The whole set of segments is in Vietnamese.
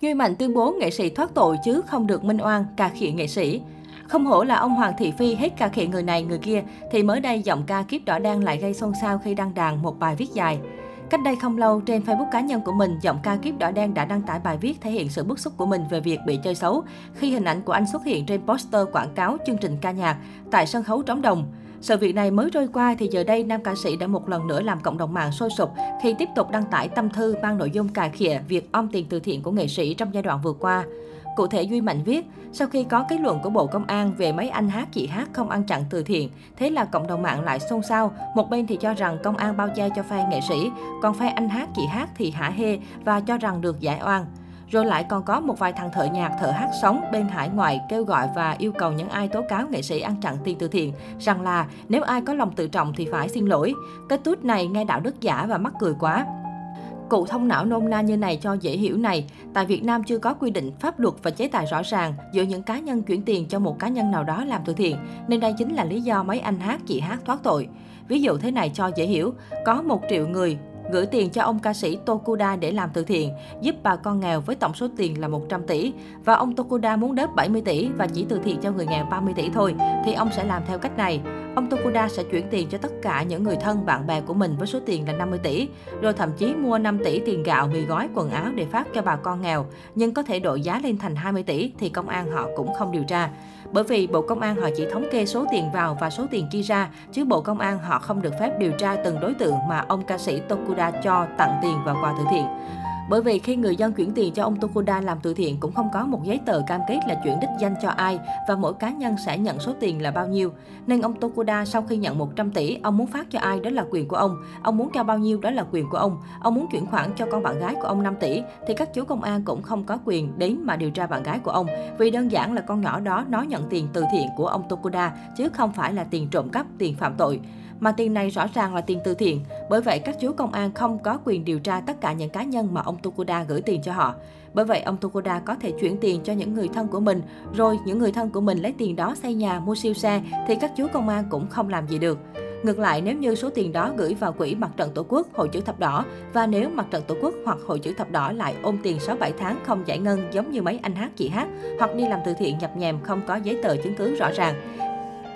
Duy Mạnh tuyên bố nghệ sĩ thoát tội chứ không được minh oan, cà khịa nghệ sĩ. Không hổ là ông Hoàng Thị Phi hết ca khịa người này người kia, thì mới đây giọng ca kiếp đỏ đen lại gây xôn xao khi đăng đàn một bài viết dài. Cách đây không lâu, trên Facebook cá nhân của mình, giọng ca kiếp đỏ đen đã đăng tải bài viết thể hiện sự bức xúc của mình về việc bị chơi xấu khi hình ảnh của anh xuất hiện trên poster quảng cáo chương trình ca nhạc tại sân khấu Trống Đồng. Sự việc này mới trôi qua thì giờ đây nam ca sĩ đã một lần nữa làm cộng đồng mạng sôi sục khi tiếp tục đăng tải tâm thư mang nội dung cà khịa việc om tiền từ thiện của nghệ sĩ trong giai đoạn vừa qua. Cụ thể Duy Mạnh viết, sau khi có kết luận của Bộ Công an về mấy anh hát chị hát không ăn chặn từ thiện, thế là cộng đồng mạng lại xôn xao. Một bên thì cho rằng công an bao che cho fan nghệ sĩ, còn fan anh hát chị hát thì hả hê và cho rằng được giải oan. Rồi lại còn có một vài thằng thợ nhạc, thợ hát sống bên hải ngoại kêu gọi và yêu cầu những ai tố cáo nghệ sĩ ăn chặn tiền từ thiện rằng là nếu ai có lòng tự trọng thì phải xin lỗi. Cái tút này nghe đạo đức giả và mắc cười quá. Cụ thông não nôm na như này cho dễ hiểu này, tại Việt Nam chưa có quy định pháp luật và chế tài rõ ràng giữa những cá nhân chuyển tiền cho một cá nhân nào đó làm từ thiện, nên đây chính là lý do mấy anh hát chị hát thoát tội. Ví dụ thế này cho dễ hiểu, có một triệu người gửi tiền cho ông ca sĩ Tokuda để làm từ thiện, giúp bà con nghèo với tổng số tiền là 100 tỷ. Và ông Tokuda muốn đớp 70 tỷ và chỉ từ thiện cho người nghèo 30 tỷ thôi, thì ông sẽ làm theo cách này. Ông Tokuda sẽ chuyển tiền cho tất cả những người thân, bạn bè của mình với số tiền là 50 tỷ, rồi thậm chí mua 5 tỷ tiền gạo, mì gói, quần áo để phát cho bà con nghèo, nhưng có thể đội giá lên thành 20 tỷ thì công an họ cũng không điều tra. Bởi vì Bộ Công an họ chỉ thống kê số tiền vào và số tiền chi ra, chứ Bộ Công an họ không được phép điều tra từng đối tượng mà ông ca sĩ Tokuda cho tặng tiền và quà từ thiện. Bởi vì khi người dân chuyển tiền cho ông Tokuda làm từ thiện cũng không có một giấy tờ cam kết là chuyển đích danh cho ai và mỗi cá nhân sẽ nhận số tiền là bao nhiêu. Nên ông Tokuda sau khi nhận 100 tỷ, ông muốn phát cho ai đó là quyền của ông. Ông muốn cho bao nhiêu đó là quyền của ông. Ông muốn chuyển khoản cho con bạn gái của ông 5 tỷ thì các chú công an cũng không có quyền đến mà điều tra bạn gái của ông. Vì đơn giản là con nhỏ đó nó nhận tiền từ thiện của ông Tokuda chứ không phải là tiền trộm cắp, tiền phạm tội. Mà tiền này rõ ràng là tiền từ thiện. Bởi vậy, các chú công an không có quyền điều tra tất cả những cá nhân mà ông Tokuda gửi tiền cho họ. Bởi vậy, ông Tokuda có thể chuyển tiền cho những người thân của mình, rồi những người thân của mình lấy tiền đó xây nhà, mua siêu xe, thì các chú công an cũng không làm gì được. Ngược lại, nếu như số tiền đó gửi vào quỹ mặt trận Tổ quốc, Hội chữ thập đỏ và nếu mặt trận Tổ quốc hoặc Hội chữ thập đỏ lại ôm tiền 6-7 tháng không giải ngân giống như mấy anh hát chị hát hoặc đi làm từ thiện nhập nhèm không có giấy tờ chứng cứ rõ ràng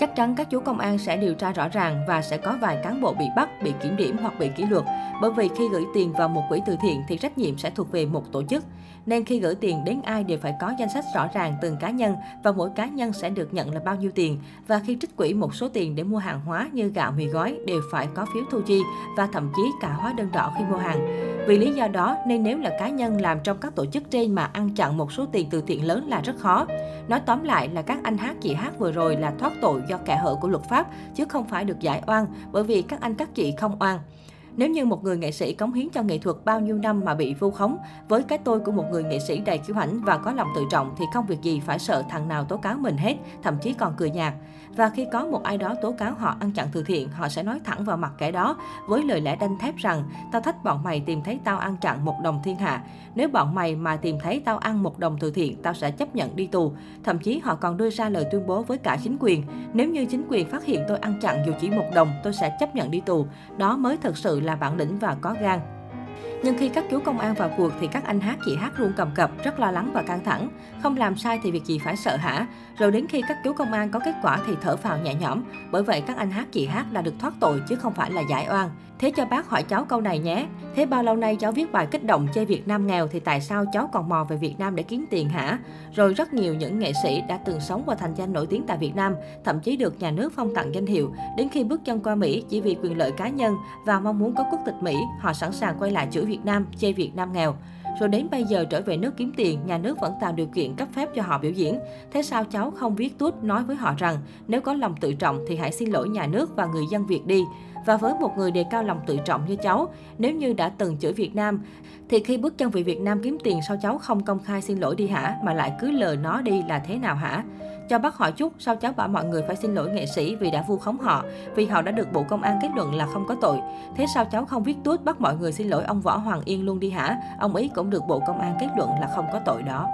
Chắc chắn các chú công an sẽ điều tra rõ ràng và sẽ có vài cán bộ bị bắt, bị kiểm điểm hoặc bị kỷ luật. Bởi vì khi gửi tiền vào một quỹ từ thiện thì trách nhiệm sẽ thuộc về một tổ chức. Nên khi gửi tiền đến ai đều phải có danh sách rõ ràng từng cá nhân và mỗi cá nhân sẽ được nhận là bao nhiêu tiền. Và khi trích quỹ một số tiền để mua hàng hóa như gạo mì gói đều phải có phiếu thu chi và thậm chí cả hóa đơn đỏ khi mua hàng. Vì lý do đó nên nếu là cá nhân làm trong các tổ chức trên mà ăn chặn một số tiền từ thiện lớn là rất khó. Nói tóm lại là các anh hát, chị hát vừa rồi là thoát tội do kẻ hở của luật pháp, chứ không phải được giải oan bởi vì các anh các chị không oan. Nếu như một người nghệ sĩ cống hiến cho nghệ thuật bao nhiêu năm mà bị vu khống, với cái tôi của một người nghệ sĩ đầy kiêu hãnh và có lòng tự trọng thì không việc gì phải sợ thằng nào tố cáo mình hết, thậm chí còn cười nhạt. Và khi có một ai đó tố cáo họ ăn chặn từ thiện, họ sẽ nói thẳng vào mặt kẻ đó với lời lẽ đanh thép rằng tao thách bọn mày tìm thấy tao ăn chặn một đồng thiên hạ. Nếu bọn mày mà tìm thấy tao ăn một đồng từ thiện, tao sẽ chấp nhận đi tù. Thậm chí họ còn đưa ra lời tuyên bố với cả chính quyền. Nếu như chính quyền phát hiện tôi ăn chặn dù chỉ một đồng, tôi sẽ chấp nhận đi tù. Đó mới thật sự là bản lĩnh và có gan. Nhưng khi các chú công an vào cuộc thì các anh hát chị hát luôn cầm cập, rất lo lắng và căng thẳng. Không làm sai thì việc gì phải sợ hả? Rồi đến khi các chú công an có kết quả thì thở phào nhẹ nhõm. Bởi vậy các anh hát chị hát là được thoát tội chứ không phải là giải oan. Thế cho bác hỏi cháu câu này nhé. Thế bao lâu nay cháu viết bài kích động chê Việt Nam nghèo thì tại sao cháu còn mò về Việt Nam để kiếm tiền hả? Rồi rất nhiều những nghệ sĩ đã từng sống và thành danh nổi tiếng tại Việt Nam, thậm chí được nhà nước phong tặng danh hiệu. Đến khi bước chân qua Mỹ chỉ vì quyền lợi cá nhân và mong muốn có quốc tịch Mỹ, họ sẵn sàng quay lại chửi Việt Nam, chê Việt Nam nghèo. Rồi đến bây giờ trở về nước kiếm tiền, nhà nước vẫn tạo điều kiện cấp phép cho họ biểu diễn. Thế sao cháu không viết tút nói với họ rằng nếu có lòng tự trọng thì hãy xin lỗi nhà nước và người dân Việt đi. Và với một người đề cao lòng tự trọng như cháu, nếu như đã từng chửi Việt Nam, thì khi bước chân về Việt Nam kiếm tiền sao cháu không công khai xin lỗi đi hả, mà lại cứ lờ nó đi là thế nào hả? Cho bác hỏi chút, sao cháu bảo mọi người phải xin lỗi nghệ sĩ vì đã vu khống họ, vì họ đã được Bộ Công an kết luận là không có tội. Thế sao cháu không viết tuốt bắt mọi người xin lỗi ông Võ Hoàng Yên luôn đi hả? Ông ấy cũng được Bộ Công an kết luận là không có tội đó.